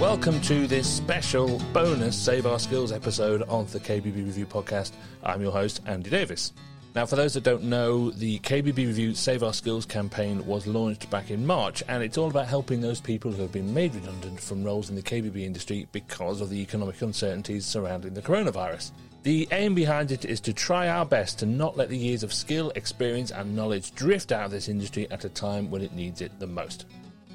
Welcome to this special bonus Save Our Skills episode of the KBB Review podcast. I'm your host, Andy Davies. Now, for those that don't know, the KBB Review Save Our Skills campaign was launched back in March, and it's all about helping those people who have been made redundant from roles in the KBB industry because of the economic uncertainties surrounding the coronavirus. The aim behind it is to try our best to not let the years of skill, experience, and knowledge drift out of this industry at a time when it needs it the most.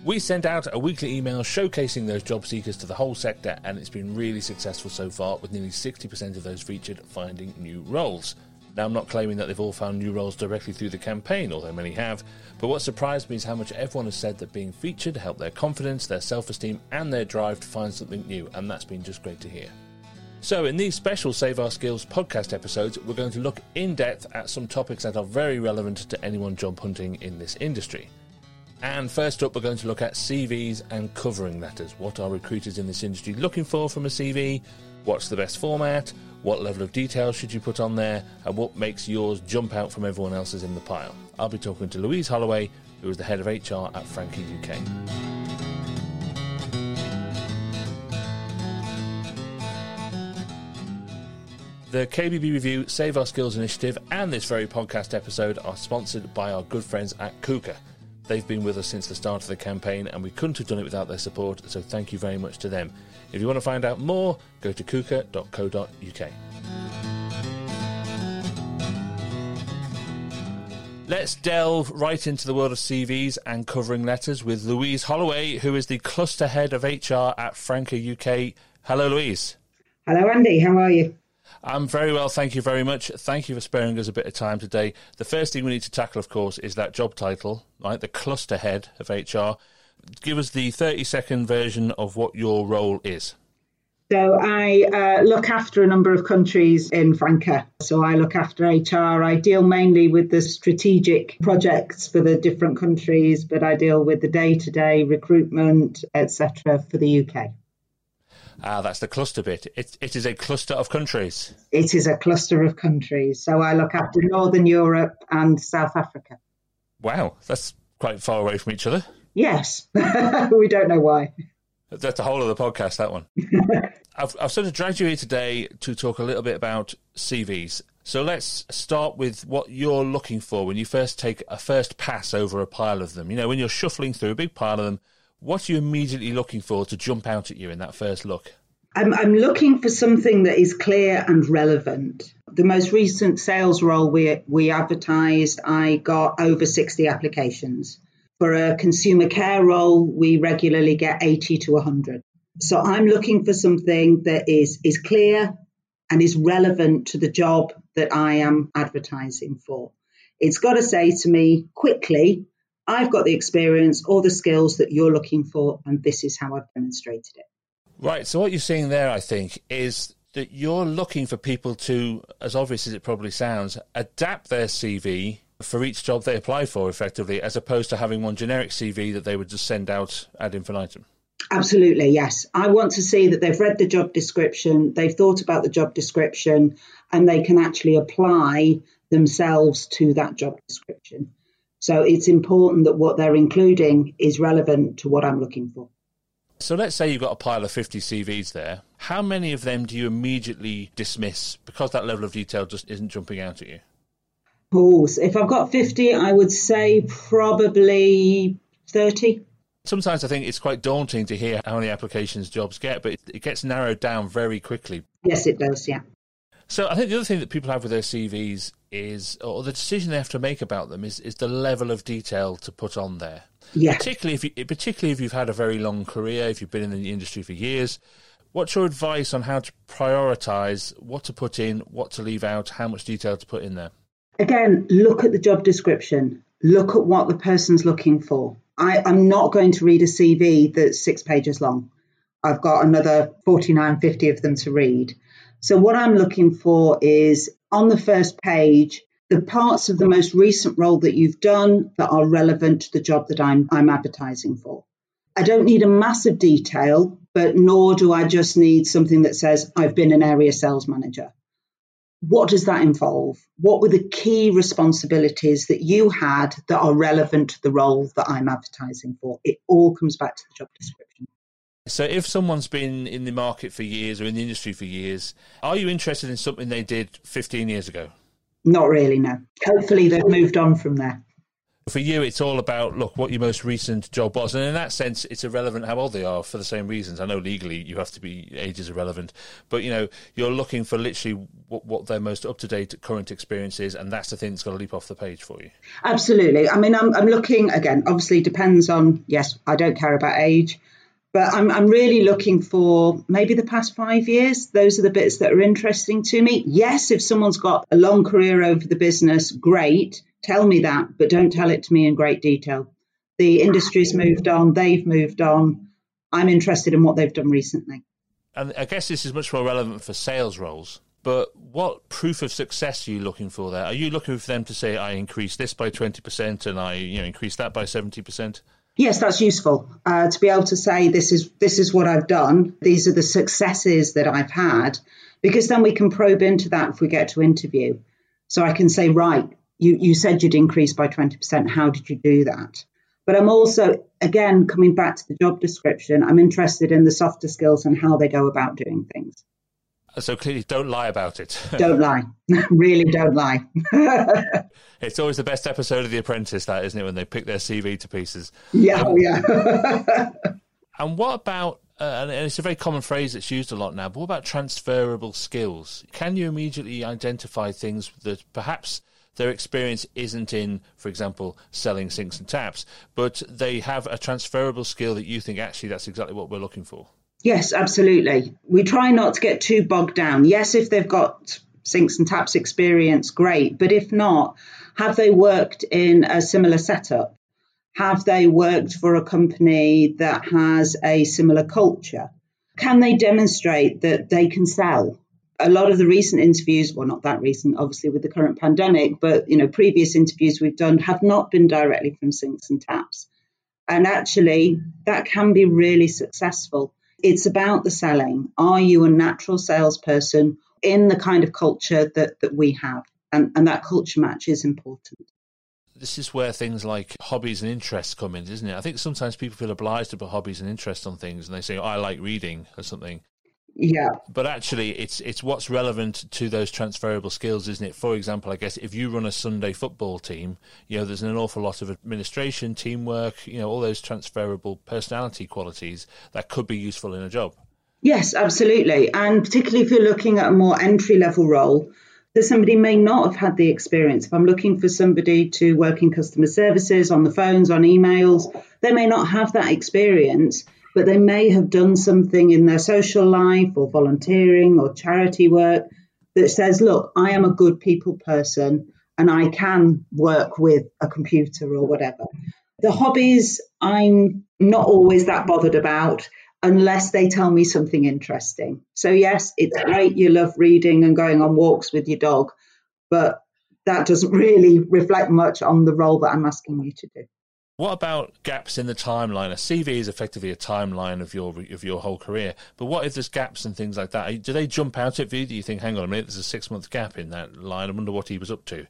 We sent out a weekly email showcasing those job seekers to the whole sector, and it's been really successful so far, with nearly 60% of those featured finding new roles. Now, I'm not claiming that they've all found new roles directly through the campaign, although many have, but what surprised me is how much everyone has said that being featured helped their confidence, their self esteem, and their drive to find something new, and that's been just great to hear. So, in these special Save Our Skills podcast episodes, we're going to look in depth at some topics that are very relevant to anyone job hunting in this industry. And first up, we're going to look at CVs and covering letters. What are recruiters in this industry looking for from a CV? What's the best format? What level of detail should you put on there? And what makes yours jump out from everyone else's in the pile? I'll be talking to Louise Holloway, who is the head of HR at Franke UK. The KBB Review Save Our Skills initiative and this very podcast episode are sponsored by our good friends at Quooker. They've been with us since the start of the campaign, and we couldn't have done it without their support, so thank you very much to them. If you want to find out more, go to quooker.co.uk. Let's delve right into the world of CVs and covering letters with Louise Holloway, who is the cluster head of HR at Franke UK. Hello, Louise. Hello, Andy. How are you? I'm very well, thank you very much. Thank you for sparing us a bit of time today. The first thing we need to tackle, of course, is that job title, right? The cluster head of HR. Give us the 30 second version of what your role is. So I uh, look after a number of countries in Franke. So I look after HR. I deal mainly with the strategic projects for the different countries, but I deal with the day-to-day recruitment, etc., for the UK. Ah, that's the cluster bit. It, it is a cluster of countries. It is a cluster of countries. So I look after Northern Europe and South Africa. Wow, that's quite far away from each other. Yes, we don't know why. That's a whole other podcast, that one. I've, I've sort of dragged you here today to talk a little bit about CVs. So let's start with what you're looking for when you first take a first pass over a pile of them. You know, when you're shuffling through a big pile of them, what are you immediately looking for to jump out at you in that first look? I'm, I'm looking for something that is clear and relevant. The most recent sales role we, we advertised, I got over 60 applications. For a consumer care role, we regularly get 80 to 100. So I'm looking for something that is, is clear and is relevant to the job that I am advertising for. It's got to say to me quickly, I've got the experience or the skills that you're looking for, and this is how I've demonstrated it. Right. So, what you're seeing there, I think, is that you're looking for people to, as obvious as it probably sounds, adapt their CV for each job they apply for effectively, as opposed to having one generic CV that they would just send out ad infinitum. Absolutely, yes. I want to see that they've read the job description, they've thought about the job description, and they can actually apply themselves to that job description. So it's important that what they're including is relevant to what I'm looking for. So let's say you've got a pile of 50 CVs there. How many of them do you immediately dismiss because that level of detail just isn't jumping out at you? Oh, if I've got 50, I would say probably 30. Sometimes I think it's quite daunting to hear how many applications jobs get, but it gets narrowed down very quickly. Yes, it does, yeah. So I think the other thing that people have with their CVs is, or the decision they have to make about them is, is the level of detail to put on there. Yeah. Particularly if you, particularly if you've had a very long career, if you've been in the industry for years. What's your advice on how to prioritise what to put in, what to leave out, how much detail to put in there? Again, look at the job description. Look at what the person's looking for. I, I'm not going to read a CV that's six pages long. I've got another 49, 50 of them to read. So what I'm looking for is on the first page, the parts of the most recent role that you've done that are relevant to the job that I'm, I'm advertising for. I don't need a massive detail, but nor do I just need something that says, I've been an area sales manager. What does that involve? What were the key responsibilities that you had that are relevant to the role that I'm advertising for? It all comes back to the job description. So, if someone's been in the market for years or in the industry for years, are you interested in something they did 15 years ago? Not really, no. Hopefully, they've moved on from there. For you, it's all about look what your most recent job was, and in that sense, it's irrelevant how old they are for the same reasons. I know legally you have to be age is irrelevant, but you know you're looking for literally what, what their most up to date current experience is, and that's the thing that's going to leap off the page for you. Absolutely. I mean, I'm, I'm looking again. Obviously, depends on yes. I don't care about age but I'm, I'm really looking for maybe the past five years. Those are the bits that are interesting to me. Yes, if someone's got a long career over the business, great. Tell me that, but don't tell it to me in great detail. The industry's moved on, they've moved on. I'm interested in what they've done recently. And I guess this is much more relevant for sales roles. But what proof of success are you looking for there? Are you looking for them to say, I increased this by 20% and I you know, increased that by 70%? Yes, that's useful uh, to be able to say this is this is what I've done. These are the successes that I've had, because then we can probe into that if we get to interview. So I can say, right, you you said you'd increase by twenty percent. How did you do that? But I'm also again coming back to the job description. I'm interested in the softer skills and how they go about doing things. So clearly, don't lie about it. don't lie. really, don't lie. it's always the best episode of The Apprentice, that isn't it? When they pick their CV to pieces. Yeah, um, yeah. and what about? Uh, and it's a very common phrase that's used a lot now. But what about transferable skills? Can you immediately identify things that perhaps their experience isn't in, for example, selling sinks and taps, but they have a transferable skill that you think actually that's exactly what we're looking for? Yes, absolutely. We try not to get too bogged down. Yes, if they've got sinks and taps experience, great. But if not, have they worked in a similar setup? Have they worked for a company that has a similar culture? Can they demonstrate that they can sell? A lot of the recent interviews, well, not that recent, obviously, with the current pandemic, but you know, previous interviews we've done have not been directly from sinks and taps. And actually, that can be really successful it's about the selling. Are you a natural salesperson in the kind of culture that, that we have? And, and that culture match is important. This is where things like hobbies and interests come in, isn't it? I think sometimes people feel obliged to put hobbies and interests on things and they say, oh, I like reading or something. Yeah. But actually, it's it's what's relevant to those transferable skills, isn't it? For example, I guess if you run a Sunday football team, you know, there's an awful lot of administration, teamwork, you know, all those transferable personality qualities that could be useful in a job. Yes, absolutely. And particularly if you're looking at a more entry level role, that somebody may not have had the experience. If I'm looking for somebody to work in customer services, on the phones, on emails, they may not have that experience but they may have done something in their social life or volunteering or charity work that says, look, I am a good people person and I can work with a computer or whatever. The hobbies, I'm not always that bothered about unless they tell me something interesting. So, yes, it's great you love reading and going on walks with your dog, but that doesn't really reflect much on the role that I'm asking you to do. What about gaps in the timeline? A CV is effectively a timeline of your of your whole career. But what if there's gaps and things like that? Do they jump out at you? Do you think, hang on a minute, there's a six month gap in that line? I wonder what he was up to.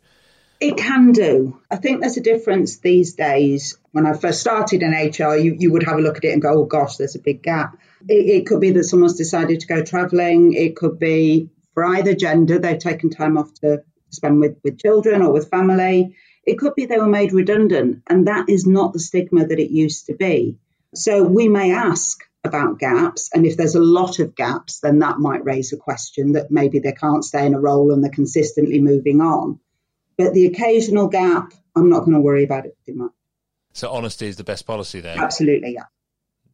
It can do. I think there's a difference these days. When I first started in HR, you, you would have a look at it and go, oh gosh, there's a big gap. It, it could be that someone's decided to go travelling. It could be for either gender, they've taken time off to spend with, with children or with family. It could be they were made redundant, and that is not the stigma that it used to be. So we may ask about gaps, and if there's a lot of gaps, then that might raise a question that maybe they can't stay in a role and they're consistently moving on. But the occasional gap, I'm not going to worry about it too much. So honesty is the best policy there. Absolutely, yeah.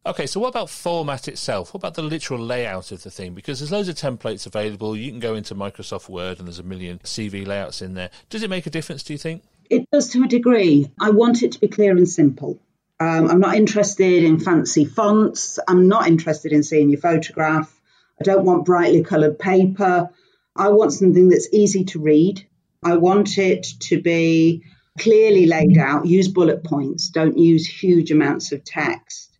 Okay, so what about format itself? What about the literal layout of the thing? Because there's loads of templates available. You can go into Microsoft Word and there's a million CV layouts in there. Does it make a difference, do you think? It does to a degree. I want it to be clear and simple. Um, I'm not interested in fancy fonts. I'm not interested in seeing your photograph. I don't want brightly coloured paper. I want something that's easy to read. I want it to be clearly laid out. Use bullet points. Don't use huge amounts of text.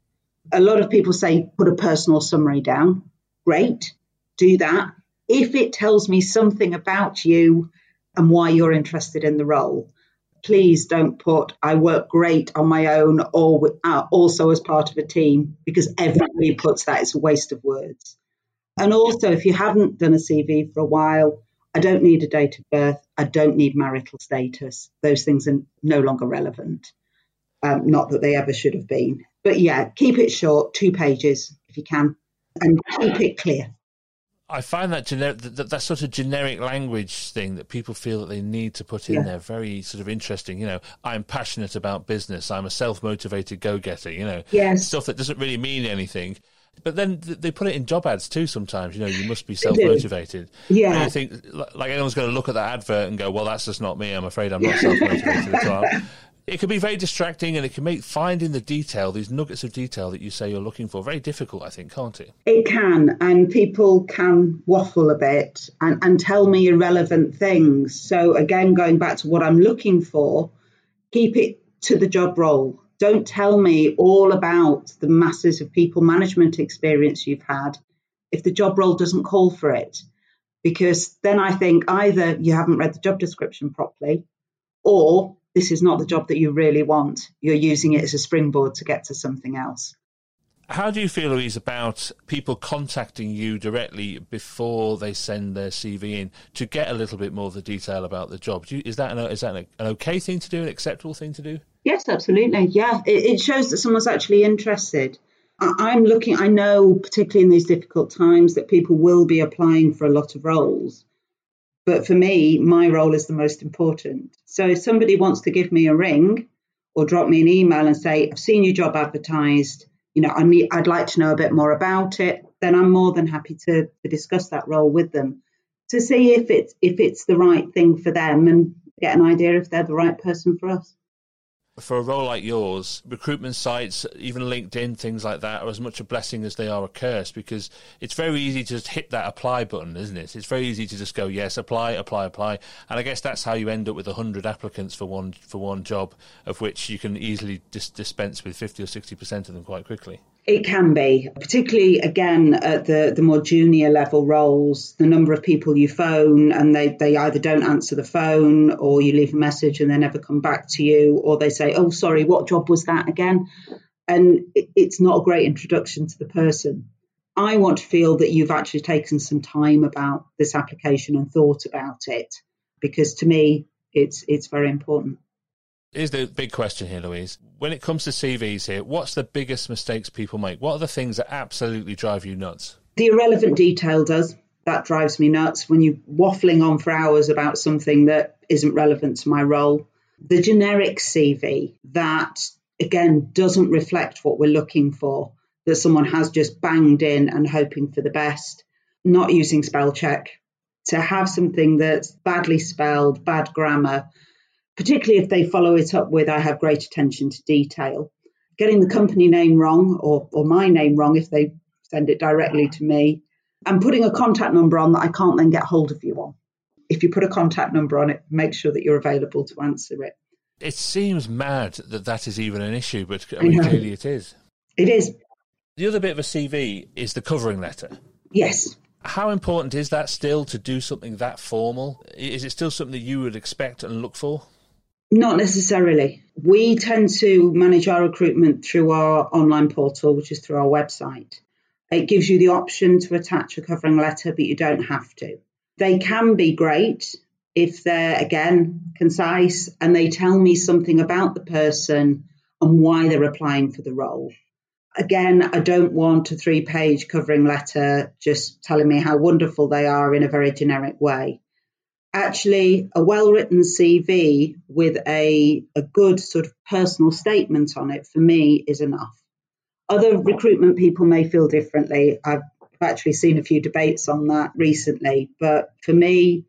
A lot of people say put a personal summary down. Great. Do that. If it tells me something about you and why you're interested in the role, please don't put I work great on my own or with, uh, also as part of a team because everybody puts that. It's a waste of words. And also, if you haven't done a CV for a while, I don't need a date of birth. I don't need marital status. Those things are no longer relevant. Um, not that they ever should have been. But yeah, keep it short, two pages if you can, and keep it clear. I find that, gener- that that sort of generic language thing that people feel that they need to put in yeah. there very sort of interesting. You know, I'm passionate about business. I'm a self motivated go getter. You know, yes. stuff that doesn't really mean anything. But then they put it in job ads too. Sometimes you know you must be self motivated. Yeah, and I think like anyone's going to look at that advert and go, "Well, that's just not me. I'm afraid I'm not self motivated at all." it can be very distracting and it can make finding the detail, these nuggets of detail that you say you're looking for, very difficult, I think, can't it? It can. And people can waffle a bit and, and tell me irrelevant things. So, again, going back to what I'm looking for, keep it to the job role. Don't tell me all about the masses of people management experience you've had if the job role doesn't call for it. Because then I think either you haven't read the job description properly or this is not the job that you really want. You're using it as a springboard to get to something else. How do you feel, Louise, about people contacting you directly before they send their CV in to get a little bit more of the detail about the job? You, is that an, is that an, okay thing to do, an acceptable thing to do? Yes, absolutely. Yeah, it, it shows that someone's actually interested. I, I'm looking. I know, particularly in these difficult times, that people will be applying for a lot of roles. But for me, my role is the most important. So if somebody wants to give me a ring or drop me an email and say, I've seen your job advertised, you know, I need, I'd like to know a bit more about it, then I'm more than happy to, to discuss that role with them to see if it's if it's the right thing for them and get an idea if they're the right person for us for a role like yours, recruitment sites, even LinkedIn, things like that, are as much a blessing as they are a curse because it's very easy to just hit that apply button, isn't it? It's very easy to just go yes, apply, apply, apply, and I guess that's how you end up with hundred applicants for one for one job, of which you can easily dis- dispense with fifty or sixty percent of them quite quickly. It can be, particularly again at the, the more junior level roles, the number of people you phone and they, they either don't answer the phone or you leave a message and they never come back to you, or they say, Oh, sorry, what job was that again? And it, it's not a great introduction to the person. I want to feel that you've actually taken some time about this application and thought about it because to me, it's it's very important. Here's the big question here, Louise. When it comes to CVs here, what's the biggest mistakes people make? What are the things that absolutely drive you nuts? The irrelevant detail does. That drives me nuts when you're waffling on for hours about something that isn't relevant to my role. The generic CV that, again, doesn't reflect what we're looking for, that someone has just banged in and hoping for the best, not using spell check. To have something that's badly spelled, bad grammar, particularly if they follow it up with I have great attention to detail. Getting the company name wrong or, or my name wrong if they send it directly to me, and putting a contact number on that I can't then get hold of you on. If you put a contact number on it, make sure that you're available to answer it. It seems mad that that is even an issue, but I mean, clearly it is. It is. The other bit of a CV is the covering letter. Yes. How important is that still to do something that formal? Is it still something that you would expect and look for? Not necessarily. We tend to manage our recruitment through our online portal, which is through our website. It gives you the option to attach a covering letter, but you don't have to. They can be great if they're, again, concise and they tell me something about the person and why they're applying for the role. Again, I don't want a three page covering letter just telling me how wonderful they are in a very generic way actually a well written CV with a, a good sort of personal statement on it for me is enough. Other recruitment people may feel differently. I've actually seen a few debates on that recently, but for me,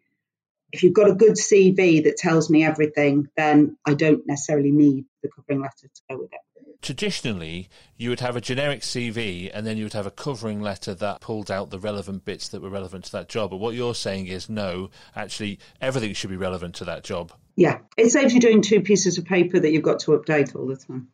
if you've got a good CV that tells me everything, then I don't necessarily need the covering letter to go with it traditionally you would have a generic CV and then you would have a covering letter that pulled out the relevant bits that were relevant to that job. But what you're saying is no, actually everything should be relevant to that job. Yeah, it saves you doing two pieces of paper that you've got to update all the time.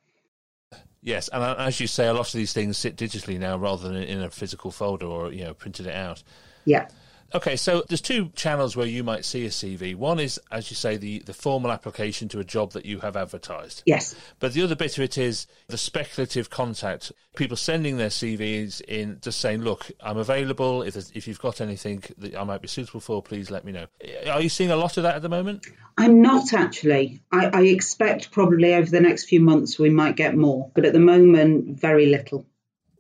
Yes, and as you say, a lot of these things sit digitally now rather than in a physical folder or you know printed it out. Yeah. Okay, so there's two channels where you might see a CV. One is, as you say, the, the formal application to a job that you have advertised. Yes. But the other bit of it is the speculative contact. People sending their CVs in, just saying, "Look, I'm available. If if you've got anything that I might be suitable for, please let me know." Are you seeing a lot of that at the moment? I'm not actually. I, I expect probably over the next few months we might get more, but at the moment, very little.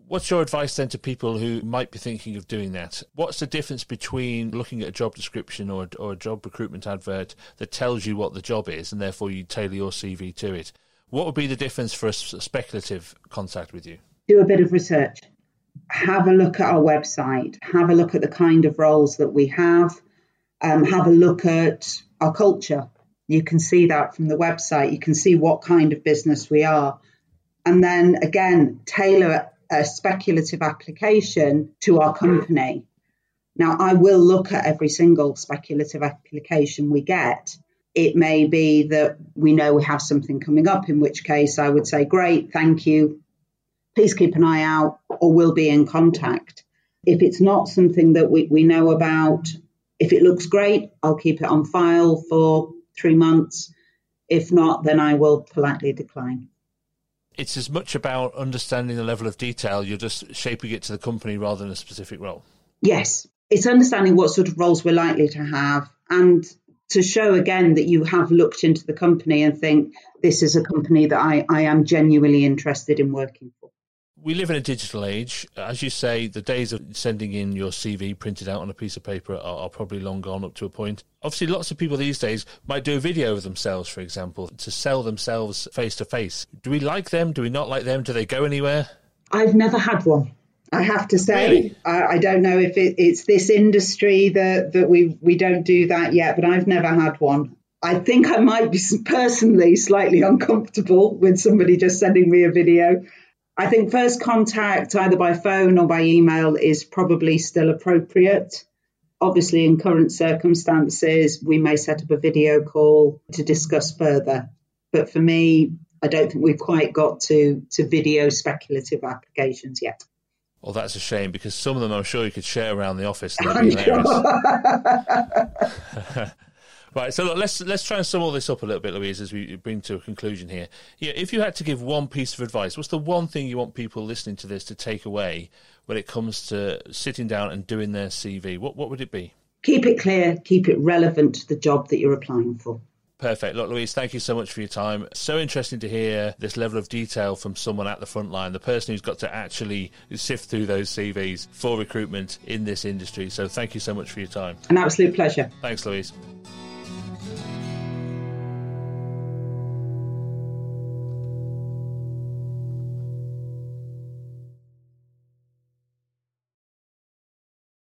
What's your advice then to people who might be thinking of doing that? What's the difference between looking at a job description or, or a job recruitment advert that tells you what the job is and therefore you tailor your CV to it? What would be the difference for a speculative contact with you? Do a bit of research. Have a look at our website. Have a look at the kind of roles that we have. Um, have a look at our culture. You can see that from the website. You can see what kind of business we are. And then again, tailor a speculative application to our company. Now, I will look at every single speculative application we get. It may be that we know we have something coming up, in which case I would say, Great, thank you. Please keep an eye out, or we'll be in contact. If it's not something that we, we know about, if it looks great, I'll keep it on file for three months. If not, then I will politely decline it's as much about understanding the level of detail, you're just shaping it to the company rather than a specific role. Yes, it's understanding what sort of roles we're likely to have and to show again that you have looked into the company and think this is a company that I, I am genuinely interested in working for we live in a digital age. As you say, the days of sending in your CV printed out on a piece of paper are, are, probably long gone up to a point. Obviously, lots of people these days might do a video of themselves, for example, to sell themselves face to face. Do we like them? Do we not like them? Do they go anywhere? I've never had one. I have to say, really? I, I, don't know if it, it's this industry that, that we, we don't do that yet, but I've never had one. I think I might be personally slightly uncomfortable with somebody just sending me a video. I think first contact, either by phone or by email, is probably still appropriate. Obviously, in current circumstances, we may set up a video call to discuss further. But for me, I don't think we've quite got to, to video speculative applications yet. Well, that's a shame because some of them I'm sure you could share around the office. Right, so look, let's let's try and sum all this up a little bit, Louise, as we bring to a conclusion here. Yeah, if you had to give one piece of advice, what's the one thing you want people listening to this to take away when it comes to sitting down and doing their CV? What what would it be? Keep it clear, keep it relevant to the job that you're applying for. Perfect. Look, Louise, thank you so much for your time. So interesting to hear this level of detail from someone at the front line, the person who's got to actually sift through those CVs for recruitment in this industry. So thank you so much for your time. An absolute pleasure. Thanks, Louise.